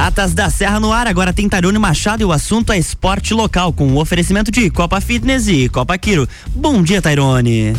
Pratas da Serra no ar, agora tem Tarone Machado e o assunto é esporte local, com o oferecimento de Copa Fitness e Copa Quiro. Bom dia, Tairone.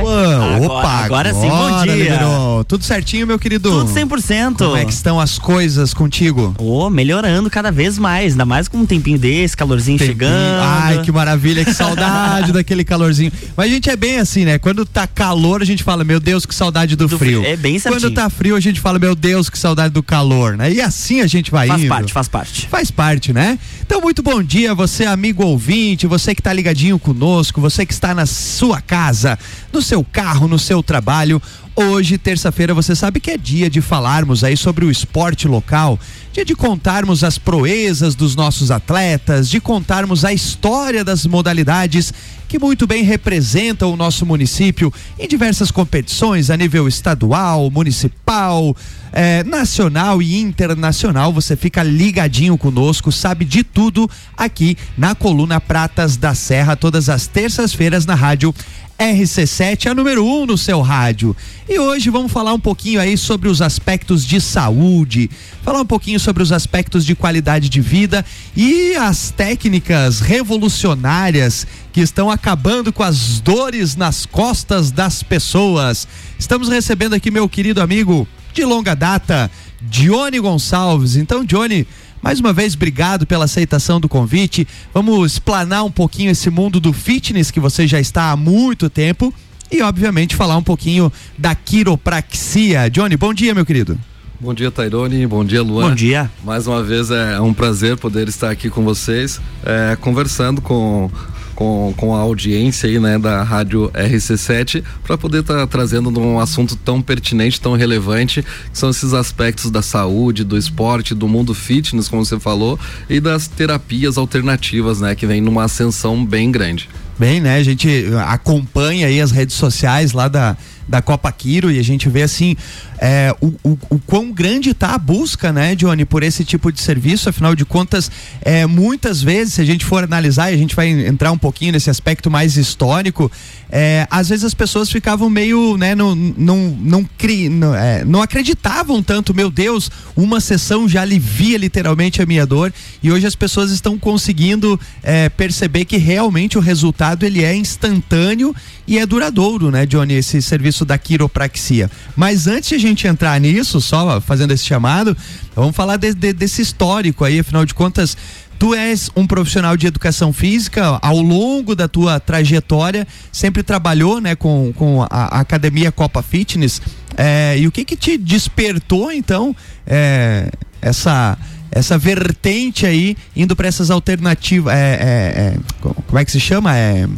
Agora, opa, agora, sim, bom dia. Liberou. Tudo certinho, meu querido? Tudo 100%. Como é que estão as coisas contigo? Ô, oh, melhorando cada vez mais, ainda mais com um tempinho desse, calorzinho tempinho. chegando. Ai, que maravilha, que saudade daquele calorzinho. Mas a gente é bem assim, né? Quando tá calor, a gente fala, meu Deus, que saudade do, do frio. É bem certinho. Quando tá frio, a gente fala, meu Deus, que saudade do calor, né? E assim a gente vai faz indo. Faz parte, faz parte. Faz parte, né? Então, muito bom dia, você amigo ouvinte, você que tá ligadinho conosco, você que está na sua casa, no seu carro, no seu trabalho. Hoje, terça-feira, você sabe que é dia de falarmos aí sobre o esporte local, dia de contarmos as proezas dos nossos atletas, de contarmos a história das modalidades que muito bem representam o nosso município em diversas competições a nível estadual, municipal, eh, nacional e internacional. Você fica ligadinho conosco, sabe de tudo aqui na coluna Pratas da Serra, todas as terças-feiras na rádio RC7, a número 1 um no seu rádio. E hoje vamos falar um pouquinho aí sobre os aspectos de saúde, falar um pouquinho sobre os aspectos de qualidade de vida e as técnicas revolucionárias que estão acabando com as dores nas costas das pessoas. Estamos recebendo aqui meu querido amigo de longa data, Johnny Gonçalves. Então, Johnny, mais uma vez, obrigado pela aceitação do convite. Vamos explanar um pouquinho esse mundo do fitness que você já está há muito tempo e, obviamente, falar um pouquinho da quiropraxia. Johnny, bom dia, meu querido. Bom dia, Tairone. Bom dia, Luan. Bom dia. Mais uma vez é um prazer poder estar aqui com vocês, é, conversando com com, com a audiência aí, né, da rádio RC7 para poder estar tá trazendo um assunto tão pertinente, tão relevante, que são esses aspectos da saúde, do esporte, do mundo fitness, como você falou, e das terapias alternativas, né, que vem numa ascensão bem grande. Bem, né? A gente acompanha aí as redes sociais lá da, da Copa Quiro e a gente vê assim é, o, o, o, quão grande está a busca, né, Johnny, por esse tipo de serviço. Afinal de contas, é, muitas vezes, se a gente for analisar, e a gente vai entrar um pouquinho nesse aspecto mais histórico, é, às vezes as pessoas ficavam meio, né, não, não, não, cri, não, é, não acreditavam tanto, meu Deus, uma sessão já alivia literalmente a minha dor. E hoje as pessoas estão conseguindo é, perceber que realmente o resultado ele é instantâneo e é duradouro, né, Johnny, esse serviço da quiropraxia. Mas antes de a gente entrar nisso, só fazendo esse chamado, vamos falar de, de, desse histórico aí, afinal de contas, tu és um profissional de educação física, ao longo da tua trajetória, sempre trabalhou né, com, com a, a Academia Copa Fitness. É, e o que que te despertou, então, é, essa essa vertente aí, indo para essas alternativas. É, é, é, como é que se chama? É,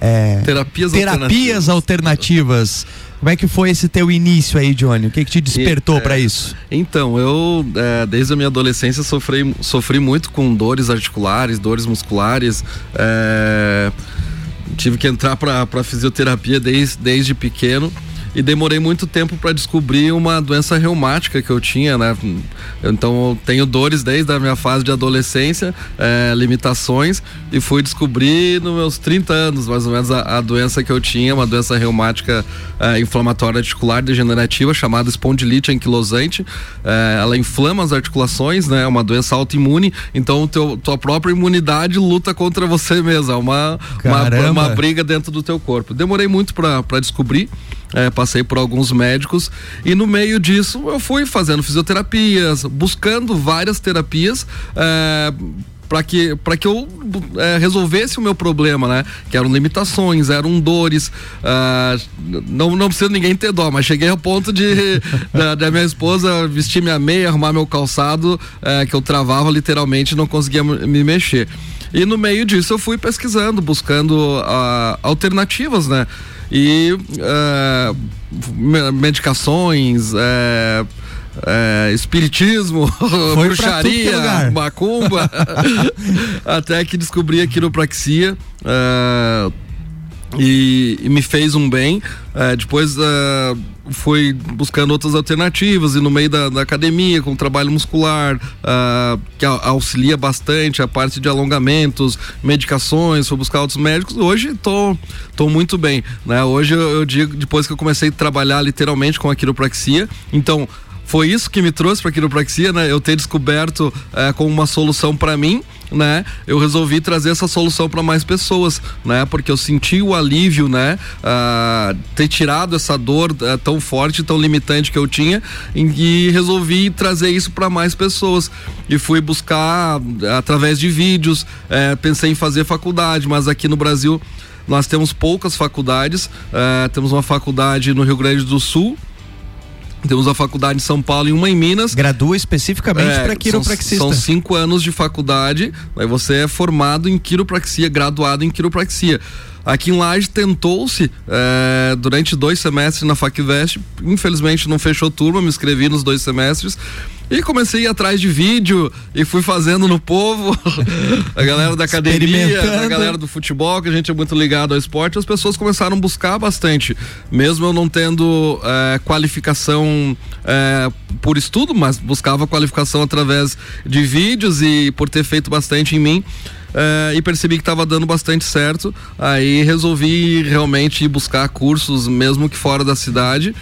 é terapias, terapias alternativas. Como é que foi esse teu início aí, Johnny? O que, que te despertou é, para isso? Então, eu é, desde a minha adolescência sofri, sofri muito com dores articulares, dores musculares. É, tive que entrar para fisioterapia desde, desde pequeno e demorei muito tempo para descobrir uma doença reumática que eu tinha, né? Então eu tenho dores desde a minha fase de adolescência, é, limitações, e fui descobrir nos meus 30 anos, mais ou menos, a, a doença que eu tinha, uma doença reumática é, inflamatória articular degenerativa chamada espondilite anquilosante. É, ela inflama as articulações, né? É uma doença autoimune, então teu, tua própria imunidade luta contra você mesmo. É uma, uma, uma, briga dentro do teu corpo. Demorei muito para descobrir é, passei por alguns médicos e no meio disso eu fui fazendo fisioterapias, buscando várias terapias. É, para que que eu é, resolvesse o meu problema, né? Que eram limitações, eram dores. Uh, não, não precisa ninguém ter dó, mas cheguei ao ponto de da, da, minha esposa vestir minha meia, arrumar meu calçado, uh, que eu travava literalmente, não conseguia me mexer. E no meio disso eu fui pesquisando, buscando uh, alternativas, né? E uh, medicações, uh, espiritismo, Foi bruxaria, macumba, até que descobri a quiropraxia. Uh, e, e, me fez um bem. Uh, depois uh, fui buscando outras alternativas e no meio da, da academia com trabalho muscular uh, que auxilia bastante a parte de alongamentos, medicações, fui buscar outros médicos. Hoje tô, tô muito bem, né? Hoje eu, eu digo depois que eu comecei a trabalhar literalmente com a quiropraxia, então foi isso que me trouxe para quiropraxia, né? Eu ter descoberto é, como uma solução para mim né, eu resolvi trazer essa solução para mais pessoas, né, porque eu senti o alívio, né, uh, ter tirado essa dor uh, tão forte, tão limitante que eu tinha e resolvi trazer isso para mais pessoas. E fui buscar através de vídeos, uh, pensei em fazer faculdade, mas aqui no Brasil nós temos poucas faculdades, eh, temos uma faculdade no Rio Grande do Sul, temos a faculdade em São Paulo e uma em Minas. Gradua especificamente é, para quiropraxista. São, são, cinco anos de faculdade, aí você é formado em quiropraxia, graduado em quiropraxia. Aqui em Laje tentou-se é, durante dois semestres na FacVest, infelizmente não fechou turma, me inscrevi nos dois semestres e comecei a ir atrás de vídeo e fui fazendo no povo. a galera da academia, a galera do futebol, que a gente é muito ligado ao esporte, as pessoas começaram a buscar bastante. Mesmo eu não tendo é, qualificação é, por estudo, mas buscava qualificação através de vídeos e por ter feito bastante em mim. É, e percebi que estava dando bastante certo. Aí resolvi realmente ir buscar cursos, mesmo que fora da cidade.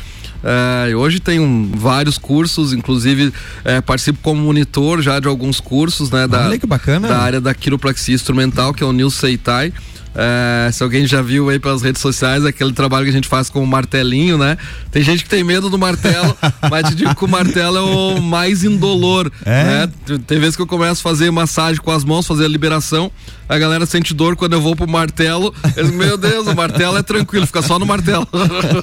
É, hoje tem vários cursos, inclusive é, participo como monitor já de alguns cursos, né? Da, Olha que bacana. Da área da quiropraxia instrumental, que é o Nil Seitai. É, se alguém já viu aí pelas redes sociais aquele trabalho que a gente faz com o martelinho, né? Tem gente que tem medo do martelo, mas te digo que o martelo é o mais indolor. É? Né? Tem vezes que eu começo a fazer massagem com as mãos, fazer a liberação a galera sente dor quando eu vou pro martelo. Eles, meu Deus, o martelo é tranquilo, fica só no martelo.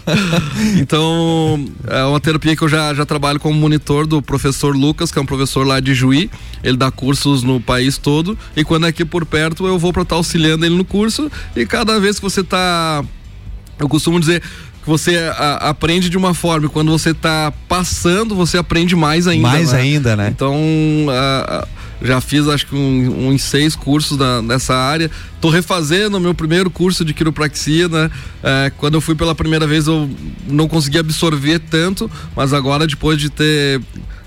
então, é uma terapia que eu já, já trabalho como monitor do professor Lucas, que é um professor lá de Juí. Ele dá cursos no país todo. E quando é aqui por perto, eu vou para estar tá auxiliando ele no curso. E cada vez que você tá. Eu costumo dizer, você a, aprende de uma forma e quando você está passando, você aprende mais ainda. Mais né? ainda, né? Então, a, já fiz acho que um, uns seis cursos da, nessa área. Tô refazendo o meu primeiro curso de quiropraxia, né? É, quando eu fui pela primeira vez eu não consegui absorver tanto, mas agora depois de ter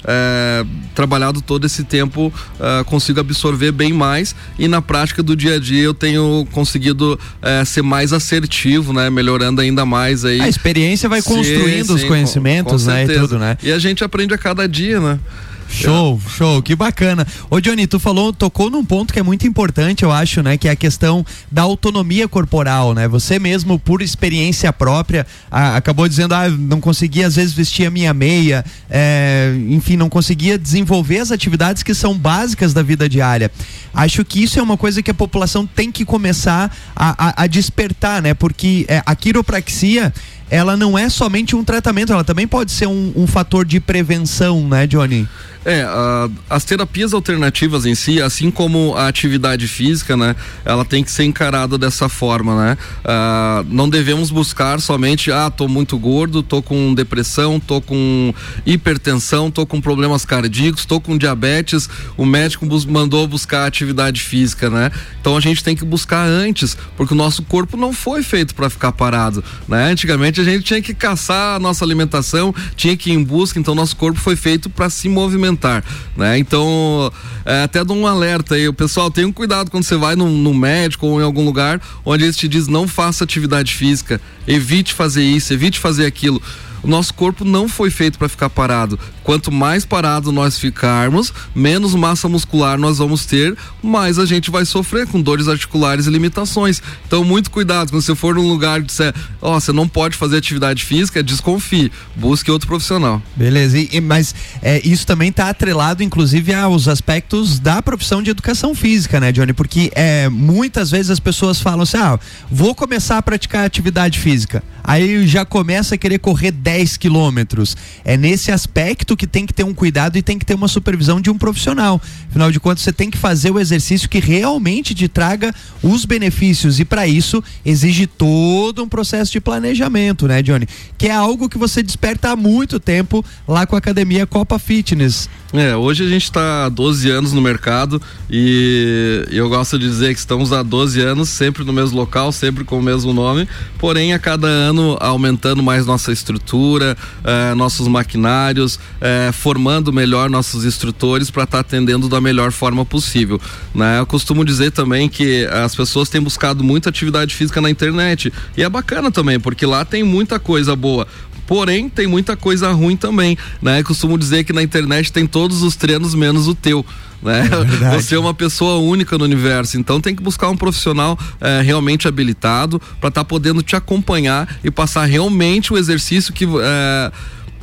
é, trabalhado todo esse tempo, é, consigo absorver bem mais e na prática do dia a dia eu tenho conseguido é, ser mais assertivo, né? Melhorando ainda mais aí. A experiência vai construindo sim, os conhecimentos, com, com né? E tudo, né? E a gente aprende a cada dia, né? Show, show, que bacana. Ô Johnny, tu falou, tocou num ponto que é muito importante, eu acho, né? Que é a questão da autonomia corporal, né? Você mesmo, por experiência própria, a, acabou dizendo, ah, não conseguia às vezes vestir a minha meia, é, enfim, não conseguia desenvolver as atividades que são básicas da vida diária. Acho que isso é uma coisa que a população tem que começar a, a, a despertar, né? Porque é, a quiropraxia ela não é somente um tratamento, ela também pode ser um, um fator de prevenção, né, Johnny? É, uh, as terapias alternativas em si, assim como a atividade física, né, ela tem que ser encarada dessa forma, né? Uh, não devemos buscar somente, ah, tô muito gordo, tô com depressão, tô com hipertensão, tô com problemas cardíacos, tô com diabetes, o médico bus mandou buscar atividade física, né? Então a gente tem que buscar antes, porque o nosso corpo não foi feito para ficar parado, né? Antigamente a gente tinha que caçar a nossa alimentação, tinha que ir em busca, então nosso corpo foi feito para se movimentar alimentar, né? Então, é, até dou um alerta aí, o pessoal, tenha um cuidado quando você vai no, médico ou em algum lugar onde eles te diz não faça atividade física, evite fazer isso, evite fazer aquilo o nosso corpo não foi feito para ficar parado. Quanto mais parado nós ficarmos, menos massa muscular nós vamos ter, mais a gente vai sofrer com dores articulares e limitações. Então, muito cuidado quando você for num lugar que disser, ó, oh, você não pode fazer atividade física, desconfie, busque outro profissional. Beleza, e, mas é, isso também está atrelado, inclusive, aos aspectos da profissão de educação física, né, Johnny? Porque é, muitas vezes as pessoas falam assim, ah, vou começar a praticar atividade física. Aí já começa a querer correr 10 quilômetros. É nesse aspecto que tem que ter um cuidado e tem que ter uma supervisão de um profissional. Afinal de contas, você tem que fazer o exercício que realmente te traga os benefícios. E para isso, exige todo um processo de planejamento, né, Johnny? Que é algo que você desperta há muito tempo lá com a academia Copa Fitness. É, hoje a gente está há 12 anos no mercado e eu gosto de dizer que estamos há 12 anos sempre no mesmo local, sempre com o mesmo nome, porém a cada ano aumentando mais nossa estrutura, eh, nossos maquinários, eh, formando melhor nossos instrutores para estar tá atendendo da melhor forma possível. Né? Eu costumo dizer também que as pessoas têm buscado muita atividade física na internet e é bacana também, porque lá tem muita coisa boa Porém, tem muita coisa ruim também, né? Costumo dizer que na internet tem todos os treinos menos o teu né? É você é uma pessoa única no universo, então tem que buscar um profissional é, realmente habilitado para estar tá podendo te acompanhar e passar realmente o exercício que é,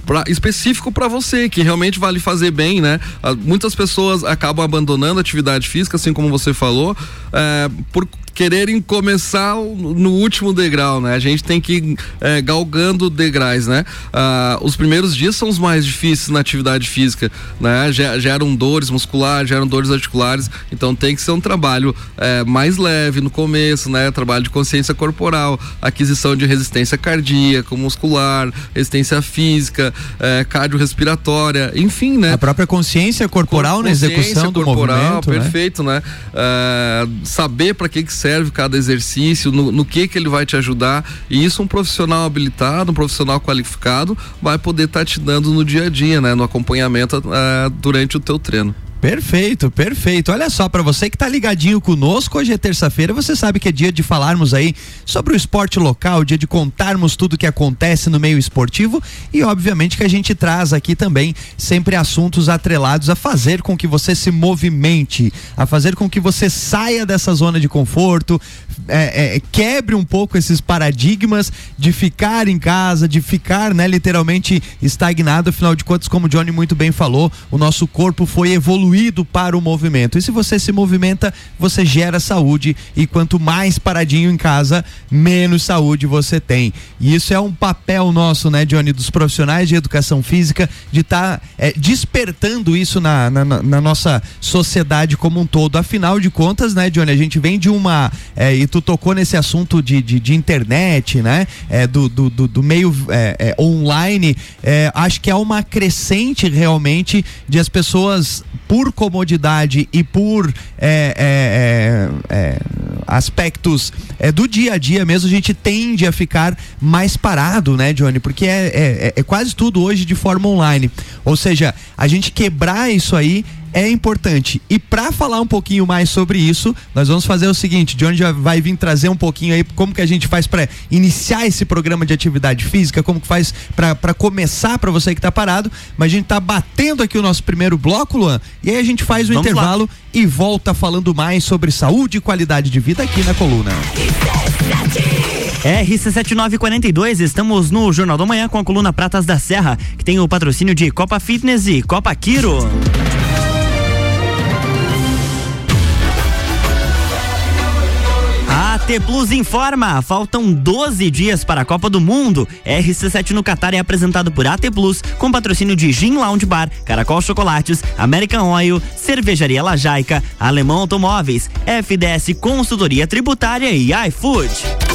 pra, específico para você, que realmente vale fazer bem, né? Ah, muitas pessoas acabam abandonando a atividade física, assim como você falou, é, por quererem começar no último degrau, né? A gente tem que ir é, galgando degraus, né? Ah, os primeiros dias são os mais difíceis na atividade física, né? Geram dores musculares, geram dores articulares, então tem que ser um trabalho é, mais leve no começo, né? Trabalho de consciência corporal, aquisição de resistência cardíaca, muscular, resistência física, é, cardiorrespiratória, enfim, né? A própria consciência corporal consciência na execução do corporal, movimento, né? perfeito, né? né? É, saber para que que serve cada exercício, no, no, que que ele vai te ajudar. E isso um profissional habilitado, um profissional qualificado vai poder estar tá te dando no dia a dia, né? No acompanhamento uh, durante o teu treino. Perfeito, perfeito. Olha só, para você que tá ligadinho conosco, hoje é terça-feira, você sabe que é dia de falarmos aí sobre o esporte local, dia de contarmos tudo que acontece no meio esportivo e obviamente que a gente traz aqui também sempre assuntos atrelados a fazer com que você se movimente, a fazer com que você saia dessa zona de conforto, é, é, quebre um pouco esses paradigmas de ficar em casa, de ficar, né, literalmente estagnado. Afinal de contas, como o Johnny muito bem falou, o nosso corpo foi evoluindo fluido para o movimento. E se você se movimenta, você gera saúde e quanto mais paradinho em casa, menos saúde você tem. E isso é um papel nosso, né, Johnny, dos profissionais de educação física, de estar tá, é, despertando isso na, na, na, nossa sociedade como um todo. Afinal de contas, né, Johnny, a gente vem de uma. É, e tu tocou nesse assunto de, de, de internet, né? É, do, do, do, do meio online. Acho que é uma crescente realmente de as pessoas, por por comodidade e por é, é, é, é, aspectos é, do dia a dia mesmo, a gente tende a ficar mais parado, né, Johnny? Porque é, é, é quase tudo hoje de forma online. Ou seja, a gente quebrar isso aí é importante. E para falar um pouquinho mais sobre isso, nós vamos fazer o seguinte: Johnny já vai vir trazer um pouquinho aí como que a gente faz para iniciar esse programa de atividade física, como que faz para começar para você que está parado. Mas a gente está batendo aqui o nosso primeiro bloco, Luan, e aí a gente faz o vamos intervalo lá. e volta falando mais sobre saúde e qualidade de vida aqui na coluna. RC7942, estamos no Jornal da Manhã com a coluna Pratas da Serra, que tem o patrocínio de Copa Fitness e Copa Quiro. AT Plus informa, faltam 12 dias para a Copa do Mundo. RC7 no Qatar é apresentado por AT Plus, com patrocínio de Gin Lounge Bar, Caracol Chocolates, American Oil, Cervejaria Lajaica, Alemão Automóveis, FDS Consultoria Tributária e iFood.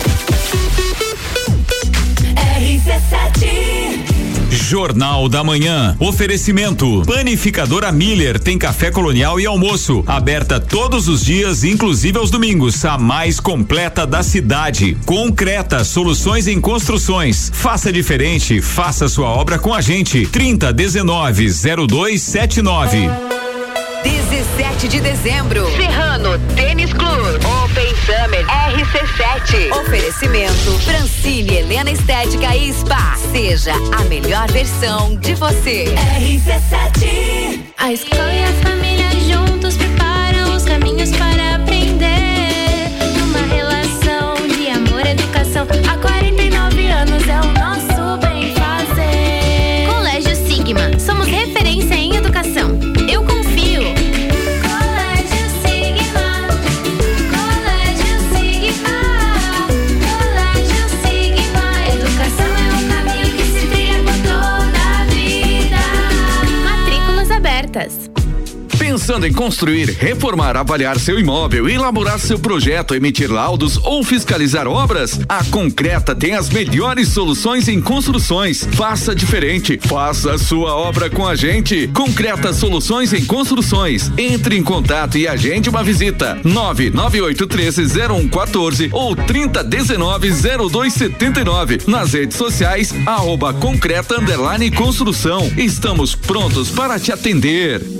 Jornal da Manhã. Oferecimento. Panificadora Miller tem café colonial e almoço. Aberta todos os dias, inclusive aos domingos. A mais completa da cidade. Concreta, soluções em construções. Faça diferente, faça sua obra com a gente. 30 19 0279. 17 de dezembro. Serrano Tênis Club. Open Summer RC7. Oferecimento Francine Helena Estética e Spa. Seja a melhor versão de você. RC7. A escola e a família Pensando em construir, reformar, avaliar seu imóvel, elaborar seu projeto, emitir laudos ou fiscalizar obras? A Concreta tem as melhores soluções em construções. Faça diferente. Faça a sua obra com a gente. Concreta Soluções em Construções. Entre em contato e agende uma visita. 998130114 ou 30190279. Nas redes sociais, arroba Concreta Construção. Estamos prontos para te atender.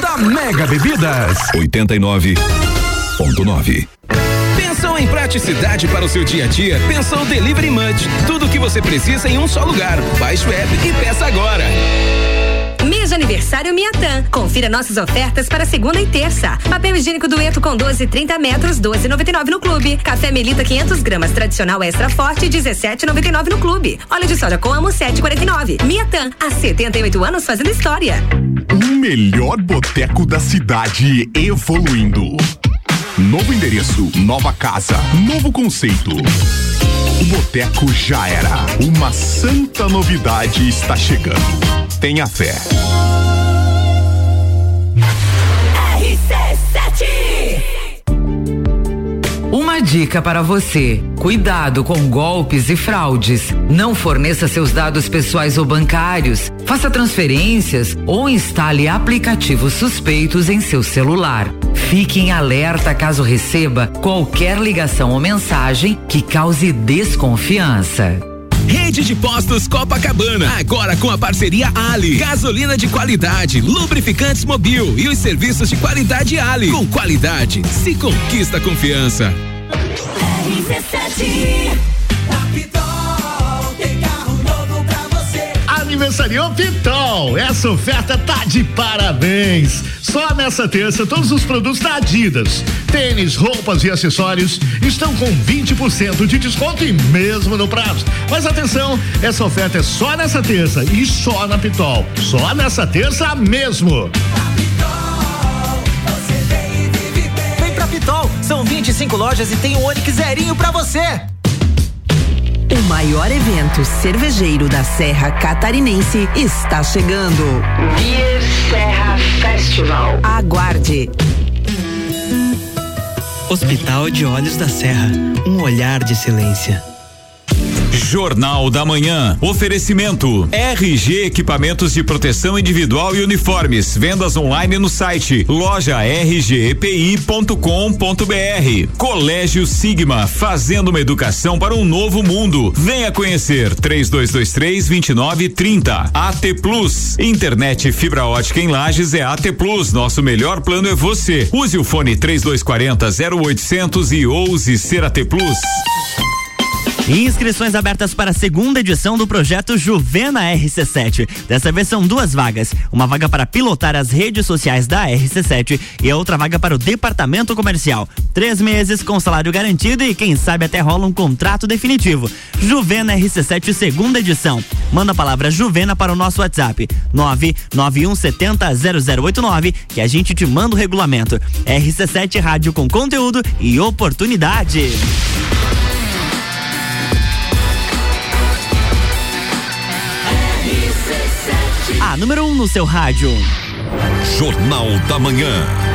da Mega Bebidas. 89.9 Pensou em praticidade para o seu dia a dia? Pensou Delivery Munch. Tudo o que você precisa em um só lugar. Baixe o app e peça agora. Aniversário Miatan. Confira nossas ofertas para segunda e terça. Papel higiênico dueto com 12 e 30 metros, 12,99 no clube. Café Melita 500 gramas tradicional extra forte, 17,99 no clube. Óleo de soja com amo 7,49. Miatan, há 78 anos fazendo história. O melhor boteco da cidade evoluindo. Novo endereço, nova casa, novo conceito. O boteco já era. Uma santa novidade está chegando. Tenha fé. Uma dica para você: cuidado com golpes e fraudes. Não forneça seus dados pessoais ou bancários, faça transferências ou instale aplicativos suspeitos em seu celular. Fique em alerta caso receba qualquer ligação ou mensagem que cause desconfiança. Rede de Postos Copacabana, agora com a parceria Ali. Gasolina de qualidade, lubrificantes mobil e os serviços de qualidade Ali. Com qualidade, se conquista confiança. Aniversariou Pitol. Essa oferta tá de parabéns. Só nessa terça, todos os produtos da Adidas, tênis, roupas e acessórios estão com 20% de desconto e mesmo no prazo. Mas atenção, essa oferta é só nessa terça e só na Pitol. Só nessa terça mesmo. Vem pra Pitol, são 25 lojas e tem um Onix zerinho pra você. O maior evento cervejeiro da Serra Catarinense está chegando. Beer Serra Festival. Aguarde. Hospital de Olhos da Serra, um olhar de silêncio. Jornal da Manhã. Oferecimento. RG Equipamentos de Proteção Individual e Uniformes. Vendas online no site loja rgepi.com.br. Colégio Sigma, fazendo uma educação para um novo mundo. Venha conhecer 3223 2930. AT Plus. Internet fibra ótica em Lages é AT Plus. Nosso melhor plano é você. Use o fone 3240 0800 e ouse ser AT Plus. Inscrições abertas para a segunda edição do projeto Juvena RC7. Dessa vez são duas vagas: uma vaga para pilotar as redes sociais da RC7 e outra vaga para o departamento comercial. Três meses com salário garantido e quem sabe até rola um contrato definitivo. Juvena RC7 segunda edição. Manda a palavra Juvena para o nosso WhatsApp 991700089 que a gente te manda o regulamento. RC7 Rádio com conteúdo e oportunidade. Número 1 um no seu rádio. Jornal da Manhã.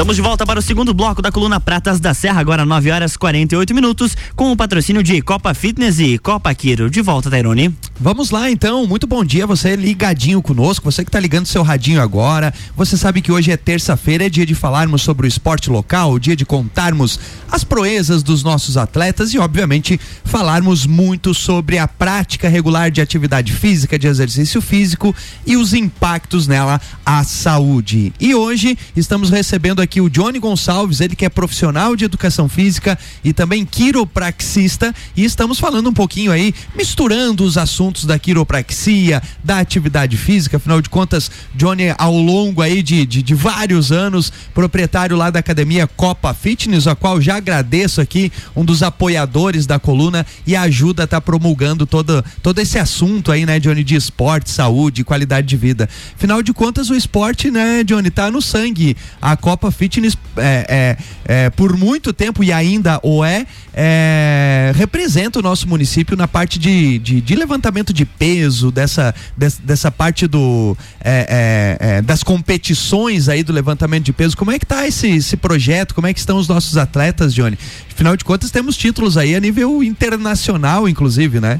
Estamos de volta para o segundo bloco da coluna Pratas da Serra, agora 9 horas 48 minutos, com o patrocínio de Copa Fitness e Copa Quiro. De volta, Tairone. Vamos lá então, muito bom dia, você ligadinho conosco, você que está ligando seu radinho agora. Você sabe que hoje é terça-feira, é dia de falarmos sobre o esporte local, dia de contarmos as proezas dos nossos atletas e, obviamente, falarmos muito sobre a prática regular de atividade física, de exercício físico e os impactos nela à saúde. E hoje estamos recebendo aqui o Johnny Gonçalves, ele que é profissional de educação física e também quiropraxista, e estamos falando um pouquinho aí, misturando os assuntos da quiropraxia, da atividade física. Afinal de contas, Johnny, ao longo aí de, de, de vários anos, proprietário lá da academia Copa Fitness, a qual já agradeço aqui, um dos apoiadores da coluna e ajuda a estar tá promulgando todo, todo esse assunto aí, né, Johnny, de esporte, saúde, qualidade de vida. Afinal de contas, o esporte, né, Johnny, tá no sangue. A Copa Fitness, é, é, é por muito tempo e ainda o é, é, representa o nosso município na parte de, de, de levantamento de peso, dessa, dessa, dessa parte do, é, é, das competições aí do levantamento de peso. Como é que tá esse, esse projeto? Como é que estão os nossos atletas, Johnny? Afinal de contas, temos títulos aí a nível internacional, inclusive, né?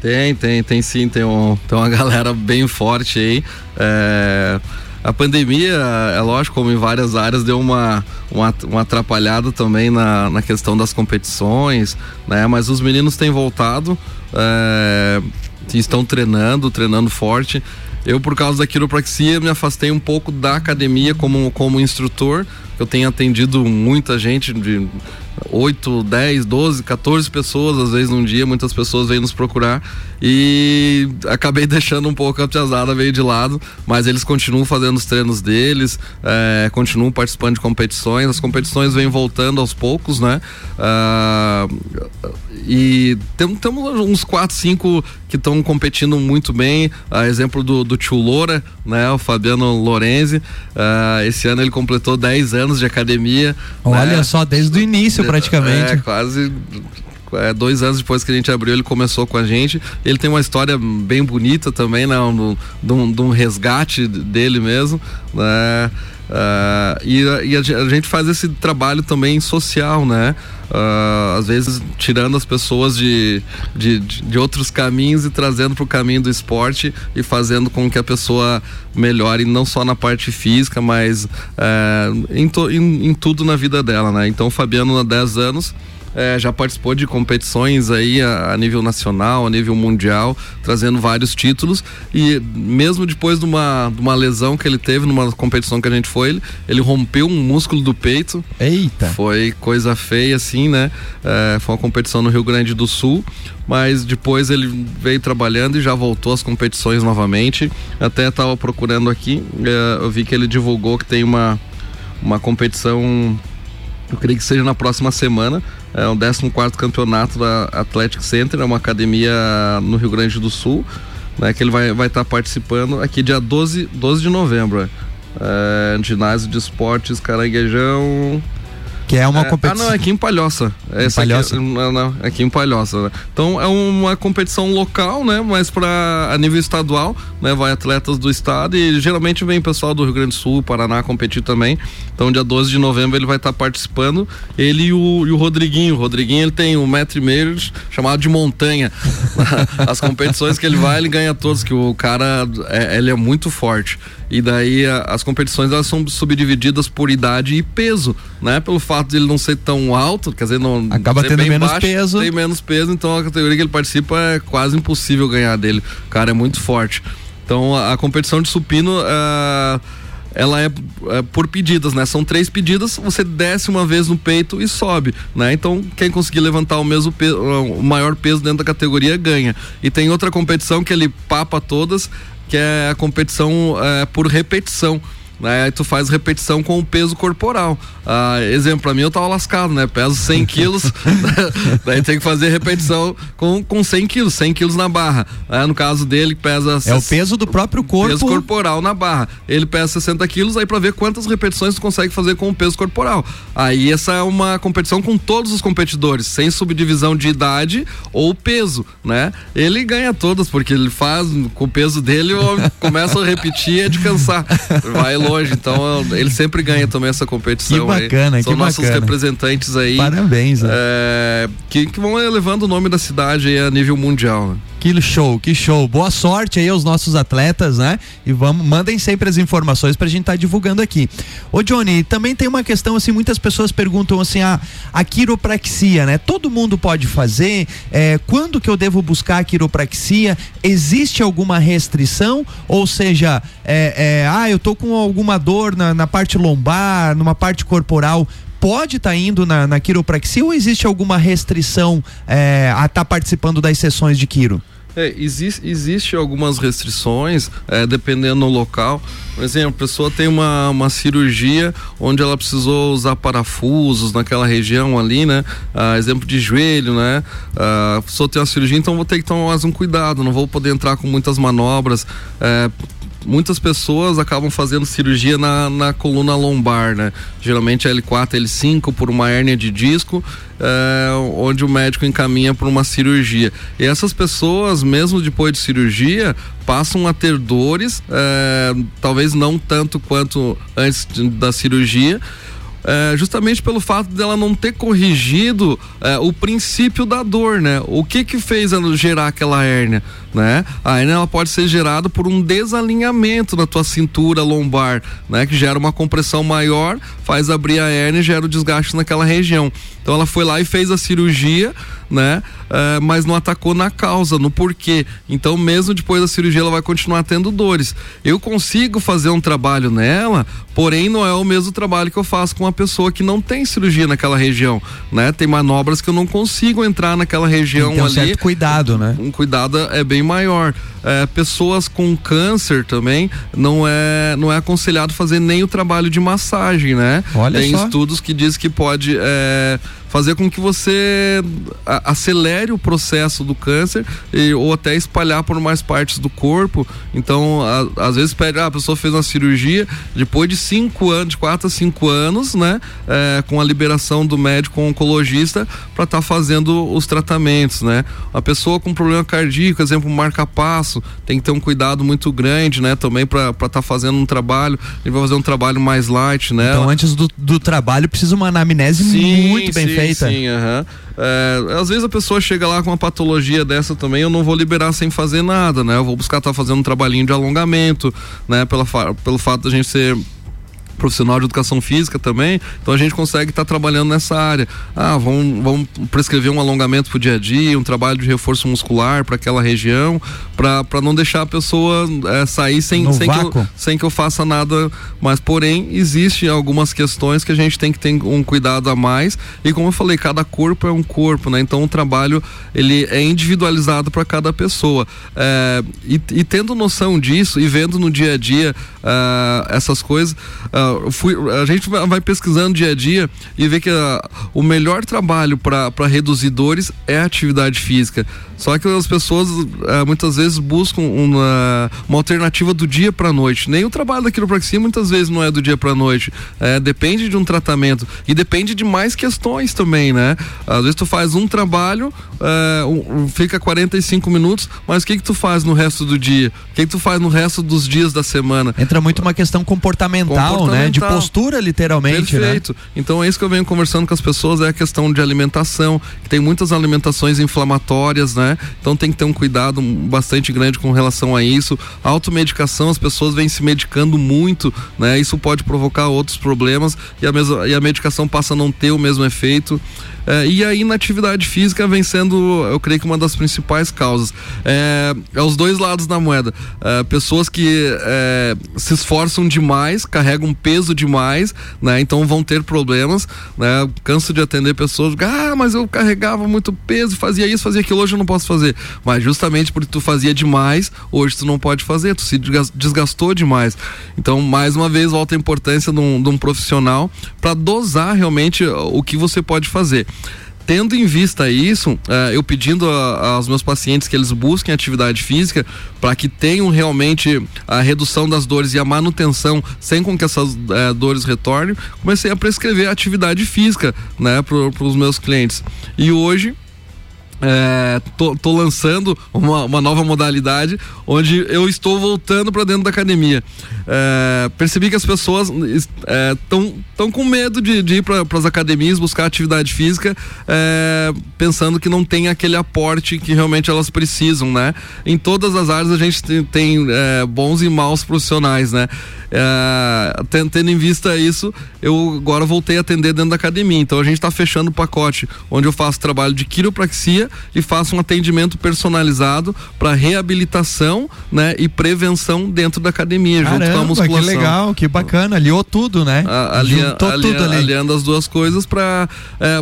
Tem, tem, tem sim, tem, um, tem uma galera bem forte aí. É, a pandemia, é lógico, como em várias áreas, deu uma, uma, uma atrapalhada também na, na questão das competições, né? Mas os meninos têm voltado, é, estão treinando, treinando forte. Eu, por causa da quiropraxia, me afastei um pouco da academia como, como instrutor. Eu tenho atendido muita gente de 8, 10, 12, 14 pessoas, às vezes num dia, muitas pessoas vêm nos procurar e acabei deixando um pouco a piazada meio de lado, mas eles continuam fazendo os treinos deles, é, continuam participando de competições, as competições vêm voltando aos poucos, né? Ah, e temos, temos uns 4, 5 que estão competindo muito bem, a exemplo do, do Tio Loura, né? O Fabiano Lorenzi, uh, esse ano ele completou 10 anos de academia. Olha né? só, desde o início praticamente. É, quase é, dois anos depois que a gente abriu, ele começou com a gente. Ele tem uma história bem bonita também, né? De, um, de um resgate dele mesmo, né? Uh, e, e a, gente faz esse trabalho também social, né? Uh, às vezes tirando as pessoas de, de, de outros caminhos e trazendo para o caminho do esporte e fazendo com que a pessoa melhore não só na parte física, mas uh, em, to, em, em, tudo na vida dela, né? Então, o Fabiano, há 10 anos, é, já participou de competições aí a, a, nível nacional, a nível mundial, trazendo vários títulos e mesmo depois de uma, de uma lesão que ele teve numa competição que a gente foi, ele, ele rompeu um músculo do peito. Eita! Foi coisa feia assim, né? É, foi uma competição no Rio Grande do Sul, mas depois ele veio trabalhando e já voltou às competições novamente. Até estava procurando aqui, é, eu vi que ele divulgou que tem uma, uma competição eu creio que seja na próxima semana. É o 14 campeonato da Athletic Center, é uma academia no Rio Grande do Sul, né, que ele vai estar vai tá participando aqui dia 12, 12 de novembro. É, ginásio de esportes Caranguejão. Que é uma competição. Ah, não, é aqui em Palhoça. Em Palhoça? Aqui, não, não, aqui em Palhoça. Né? Então é uma competição local, né? Mas para a nível estadual, né? Vai atletas do estado e geralmente vem pessoal do Rio Grande do Sul, Paraná competir também. Então dia 12 de novembro ele vai estar tá participando. Ele e o, e o Rodriguinho. O Rodriguinho ele tem um metro e meio chamado de montanha. As competições que ele vai, ele ganha todos, que o cara é, ele é muito forte. E daí a, as competições elas são subdivididas por idade e peso, né? Pelo fato de ele não ser tão alto, quer dizer, não acaba tendo menos baixo, peso. Tem menos peso, então a categoria que ele participa é quase impossível ganhar dele. O cara é muito forte. Então a, a competição de supino uh, ela é, é, por pedidas, né? São três pedidas, você desce uma vez no peito e sobe, né? Então, quem conseguir levantar o mesmo peso, o maior peso dentro da categoria ganha. E tem outra competição que ele papa todas, que é a competição é, por repetição. Né? Aí tu faz repetição com o peso corporal. Ah, exemplo, pra mim eu tava lascado, né? Peso 100 quilos, daí tem que fazer repetição com, com 100 quilos, 100 quilos na barra. É, no caso dele, pesa. É o peso do próprio corpo. Peso corporal na barra. Ele pesa 60 quilos, aí pra ver quantas repetições tu consegue fazer com o peso corporal. Aí essa é uma competição com todos os competidores, sem subdivisão de idade ou peso, né? Ele ganha todas, porque ele faz com o peso dele, começa a repetir é de cansar. Vai longe, então ele sempre ganha também essa competição bacana, aí. São que nossos bacana. representantes aí. Parabéns, né? é, que, que vão elevando o nome da cidade a nível mundial. Né? Que show, que show. Boa sorte aí aos nossos atletas, né? E vamos, mandem sempre as informações pra gente estar tá divulgando aqui. Ô Johnny, também tem uma questão assim, muitas pessoas perguntam assim, a, a quiropraxia, né? Todo mundo pode fazer? É, quando que eu devo buscar a quiropraxia? Existe alguma restrição? Ou seja, é, é, ah, eu tô com alguma dor na, na parte lombar, numa parte corporal, pode estar tá indo na, na quiropraxia ou existe alguma restrição é, a estar tá participando das sessões de quiro? É, existe, existe algumas restrições, é, dependendo do local. Por exemplo, a pessoa tem uma, uma cirurgia onde ela precisou usar parafusos naquela região ali, né? Ah, exemplo de joelho, né? Ah, a pessoa tem uma cirurgia, então vou ter que tomar mais um cuidado, não vou poder entrar com muitas manobras. É, muitas pessoas acabam fazendo cirurgia na, na coluna lombar, né? Geralmente L4, L5 por uma hérnia de disco, é, onde o médico encaminha para uma cirurgia. E essas pessoas, mesmo depois de cirurgia, passam a ter dores, é, talvez não tanto quanto antes da cirurgia. É, justamente pelo fato dela não ter corrigido é, o princípio da dor, né? O que que fez ela gerar aquela hérnia, né? A hérnia ela pode ser gerada por um desalinhamento na tua cintura lombar, né? Que gera uma compressão maior, faz abrir a hérnia e gera o desgaste naquela região. Então ela foi lá e fez a cirurgia, né? É, mas não atacou na causa, no porquê. Então, mesmo depois da cirurgia, ela vai continuar tendo dores. Eu consigo fazer um trabalho nela, porém não é o mesmo trabalho que eu faço com uma pessoa que não tem cirurgia naquela região, né? Tem manobras que eu não consigo entrar naquela região Tem um ali. certo cuidado, né? Um cuidado é bem maior. É, pessoas com câncer também não é não é aconselhado fazer nem o trabalho de massagem, né? Olha Tem só. estudos que diz que pode é, fazer com que você acelere o processo do câncer e, ou até espalhar por mais partes do corpo. Então, a- às vezes pede, ah, a pessoa fez uma cirurgia depois de cinco anos, de quatro a cinco anos, né? É, com a liberação do médico oncologista para estar fazendo os tratamentos, né? A pessoa com problema cardíaco, exemplo, um marca-passo, tem que ter um cuidado muito grande, né? Também para estar fazendo um trabalho, ele vai fazer um trabalho mais light, né? Então, antes do, do trabalho, precisa uma anamnese muito bem sim, feita. Sim, aham. É, às vezes a pessoa chega lá com uma patologia dessa também, eu não vou liberar sem fazer nada, né? Eu vou buscar estar fazendo um trabalhinho de alongamento, né? Pela, pelo fato da gente ser profissional de educação física também, então a gente consegue estar trabalhando nessa área. Ah, vamos, vamos prescrever um alongamento pro dia a dia, um trabalho de reforço muscular para aquela região, para não deixar a pessoa eh, sair sem, No sem, que eu, sem que eu faça nada. Mas, porém, existem algumas questões que a gente tem que ter um cuidado a mais. E como eu falei, cada corpo é um corpo, né? Então o trabalho ele é individualizado para cada pessoa. É, e, e tendo noção disso e vendo no dia a dia ah, essas coisas, ah, fui- a gente vai pesquisando dia a dia e vê que ah, o melhor trabalho para reduzir dores é a atividade física. Só que as pessoas ah, muitas vezes buscam uma, uma alternativa do dia para noite. Nem o trabalho da quiropraxia muitas vezes não é do dia para noite. É, depende de um tratamento e depende de mais questões também, né? Às vezes tu faz um trabalho, é, um- fica 45 minutos, mas o que que tu faz no resto do dia? O que que tu faz no resto dos dias da semana? Entra muito uma questão comportamental, né? De Comportamental. postura, literalmente, né? Perfeito. Então é isso que eu venho conversando com as pessoas, é a questão de alimentação, que tem muitas alimentações inflamatórias, né? Então tem que ter um cuidado bastante grande com relação a isso. Automedicação, as pessoas vêm se medicando muito, né? Isso pode provocar outros problemas e a, mesma, e a medicação passa a não ter o mesmo efeito. É, e a inatividade física vem sendo, eu creio que uma das principais causas. É, é os dois lados da moeda. É, pessoas que é, se esforçam demais, carregam peso demais, né? Então vão ter problemas, né? Canso de atender pessoas, ah, mas eu carregava muito peso, fazia isso, fazia aquilo, hoje eu não posso fazer. Mas justamente porque tu fazia demais, hoje tu não pode fazer, tu se desgas- desgastou demais. Então, mais uma vez, volta a importância de um, de um profissional para dosar realmente o que você pode fazer. Tendo em vista isso, eh, eu pedindo a- aos meus pacientes que eles busquem atividade física para que tenham realmente a redução das dores e a manutenção sem com que essas dores retornem, comecei a prescrever atividade física né, para os meus clientes. E hoje é, tô, tô lançando uma, uma nova modalidade onde eu estou voltando para dentro da academia. É, percebi que as pessoas estão tão com medo de, de ir para as academias buscar atividade física, é, pensando que não tem aquele aporte que realmente elas precisam, né? Em todas as áreas a gente tem, tem, é, bons e maus profissionais, né? É, ten- tendo em vista isso, eu agora voltei a atender dentro da academia. Então a gente está fechando o pacote onde eu faço trabalho de quiropraxia e faça um atendimento personalizado para reabilitação, né, e prevenção dentro da academia, Caramba, junto com a musculação. que legal, que bacana, aliou tudo, né? A- Juntou alia- tudo ali. aliando as duas coisas para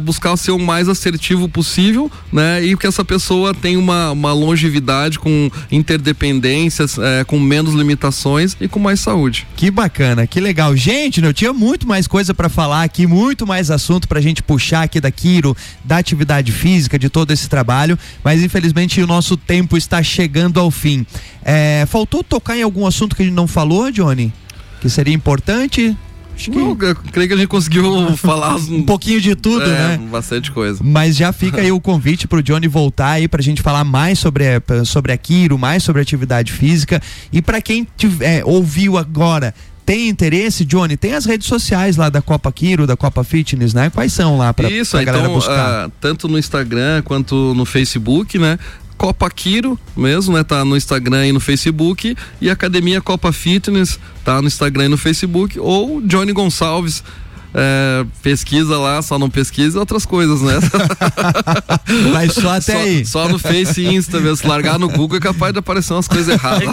buscar ser o mais assertivo possível, né? E que essa pessoa tenha uma, uma longevidade com interdependências, eh, com menos limitações e com mais saúde. Que bacana, que legal. Gente, eu tinha muito mais coisa pra falar aqui, muito mais assunto pra gente puxar aqui da Quiro, da atividade física, de todo esse trabalho, mas infelizmente o nosso tempo está chegando ao fim. É, faltou tocar em algum assunto que a gente não falou, Johnny? Que seria importante? Acho que Não, creio que a gente conseguiu falar um pouquinho de tudo, é, né? Bastante coisa. Mas já fica aí o convite pro Johnny voltar aí pra gente falar mais sobre, a- sobre a Quiro, mais sobre atividade física. E pra quem tiver, ouviu agora, tem interesse, Johnny, tem as redes sociais lá da Copa Quiro, da Copa Fitness, né? Quais são lá pra, Isso, pra galera então, buscar? ah, tanto no Instagram quanto no Facebook, né? Copa Quiro mesmo, né? Tá no Instagram e no Facebook. E Academia Copa Fitness tá no Instagram e no Facebook. Ou Johnny Gonçalves. É, pesquisa lá, só não pesquisa outras coisas, né? Vai só até só, aí. Só no Face e Insta mesmo. Se largar no Google é capaz de aparecer umas coisas erradas.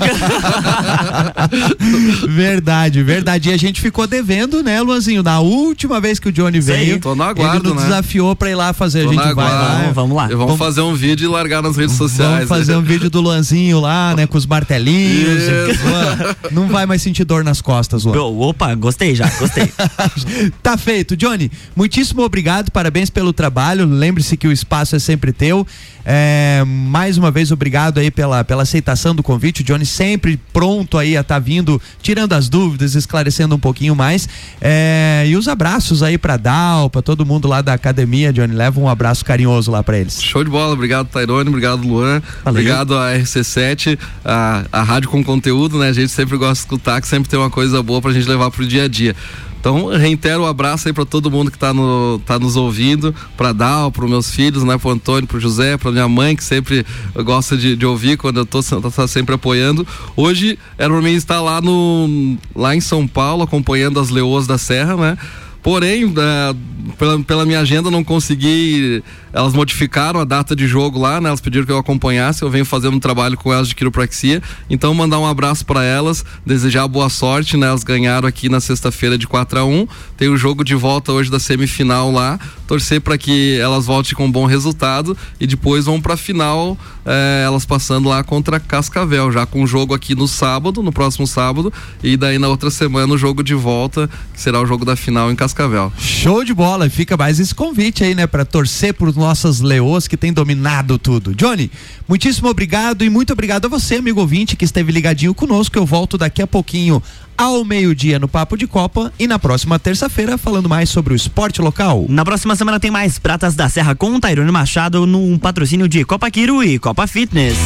Verdade, verdade. E a gente ficou devendo, né, Luanzinho? Na última vez que o Johnny aí, veio, tô no ele aguardo, nos né? desafiou pra ir lá fazer. Tô a gente vai lá. aguardo. Vamos, fazer um vídeo e largar nas redes sociais. Vamos fazer né? um vídeo do Luanzinho lá, né, com os martelinhos. Luan, não vai mais sentir dor nas costas, Luan. Opa, gostei já, gostei. Tá feito. Johnny, muitíssimo obrigado, parabéns pelo trabalho. Lembre-se que o espaço é sempre teu. É, mais uma vez, obrigado aí pela, pela aceitação do convite. O Johnny sempre pronto aí a estar vindo, tirando as dúvidas, esclarecendo um pouquinho mais. É, e os abraços aí pra Dal, pra todo mundo lá da academia, Johnny. Leva um abraço carinhoso lá pra eles. Show de bola, obrigado Tairone, obrigado Luan, obrigado a RC7, a, a rádio com conteúdo, né? A gente sempre gosta de escutar, que sempre tem uma coisa boa pra gente levar pro dia a dia. Então, reitero o abraço aí para todo mundo que tá, no, tá nos ouvindo, pra Dal, pros meus filhos, né? Pro Antônio, pro José, pra minha mãe, que sempre gosta de, de ouvir quando eu tô, tá sempre apoiando. Hoje mim estar lá no lá em São Paulo, acompanhando as Leoas da Serra, né? Porém, eh, pela, pela minha agenda não consegui. Elas modificaram a data de jogo lá, né? Elas pediram que eu acompanhasse. Eu venho fazendo um trabalho com elas de quiropraxia. Então, mandar um abraço para elas, desejar boa sorte, né? Elas ganharam aqui na sexta-feira de 4 a 1 Tem o jogo de volta hoje da semifinal lá. Torcer para que elas voltem com um bom resultado e depois vão para a final, eh, elas passando lá contra Cascavel, já com o jogo aqui no sábado, no próximo sábado, e daí na outra semana o jogo de volta, que será o jogo da final em Cascavel. Show de bola, fica mais esse convite aí, né, Pra torcer por nossas leoas que tem dominado tudo. Johnny, muitíssimo obrigado e muito obrigado a você, amigo ouvinte, que esteve ligadinho conosco. Eu volto daqui a pouquinho ao meio-dia no Papo de Copa e na próxima terça-feira falando mais sobre o esporte local. Na próxima semana tem mais Pratas da Serra com Tairone Machado num patrocínio de Copa Quiro e Copa Fitness.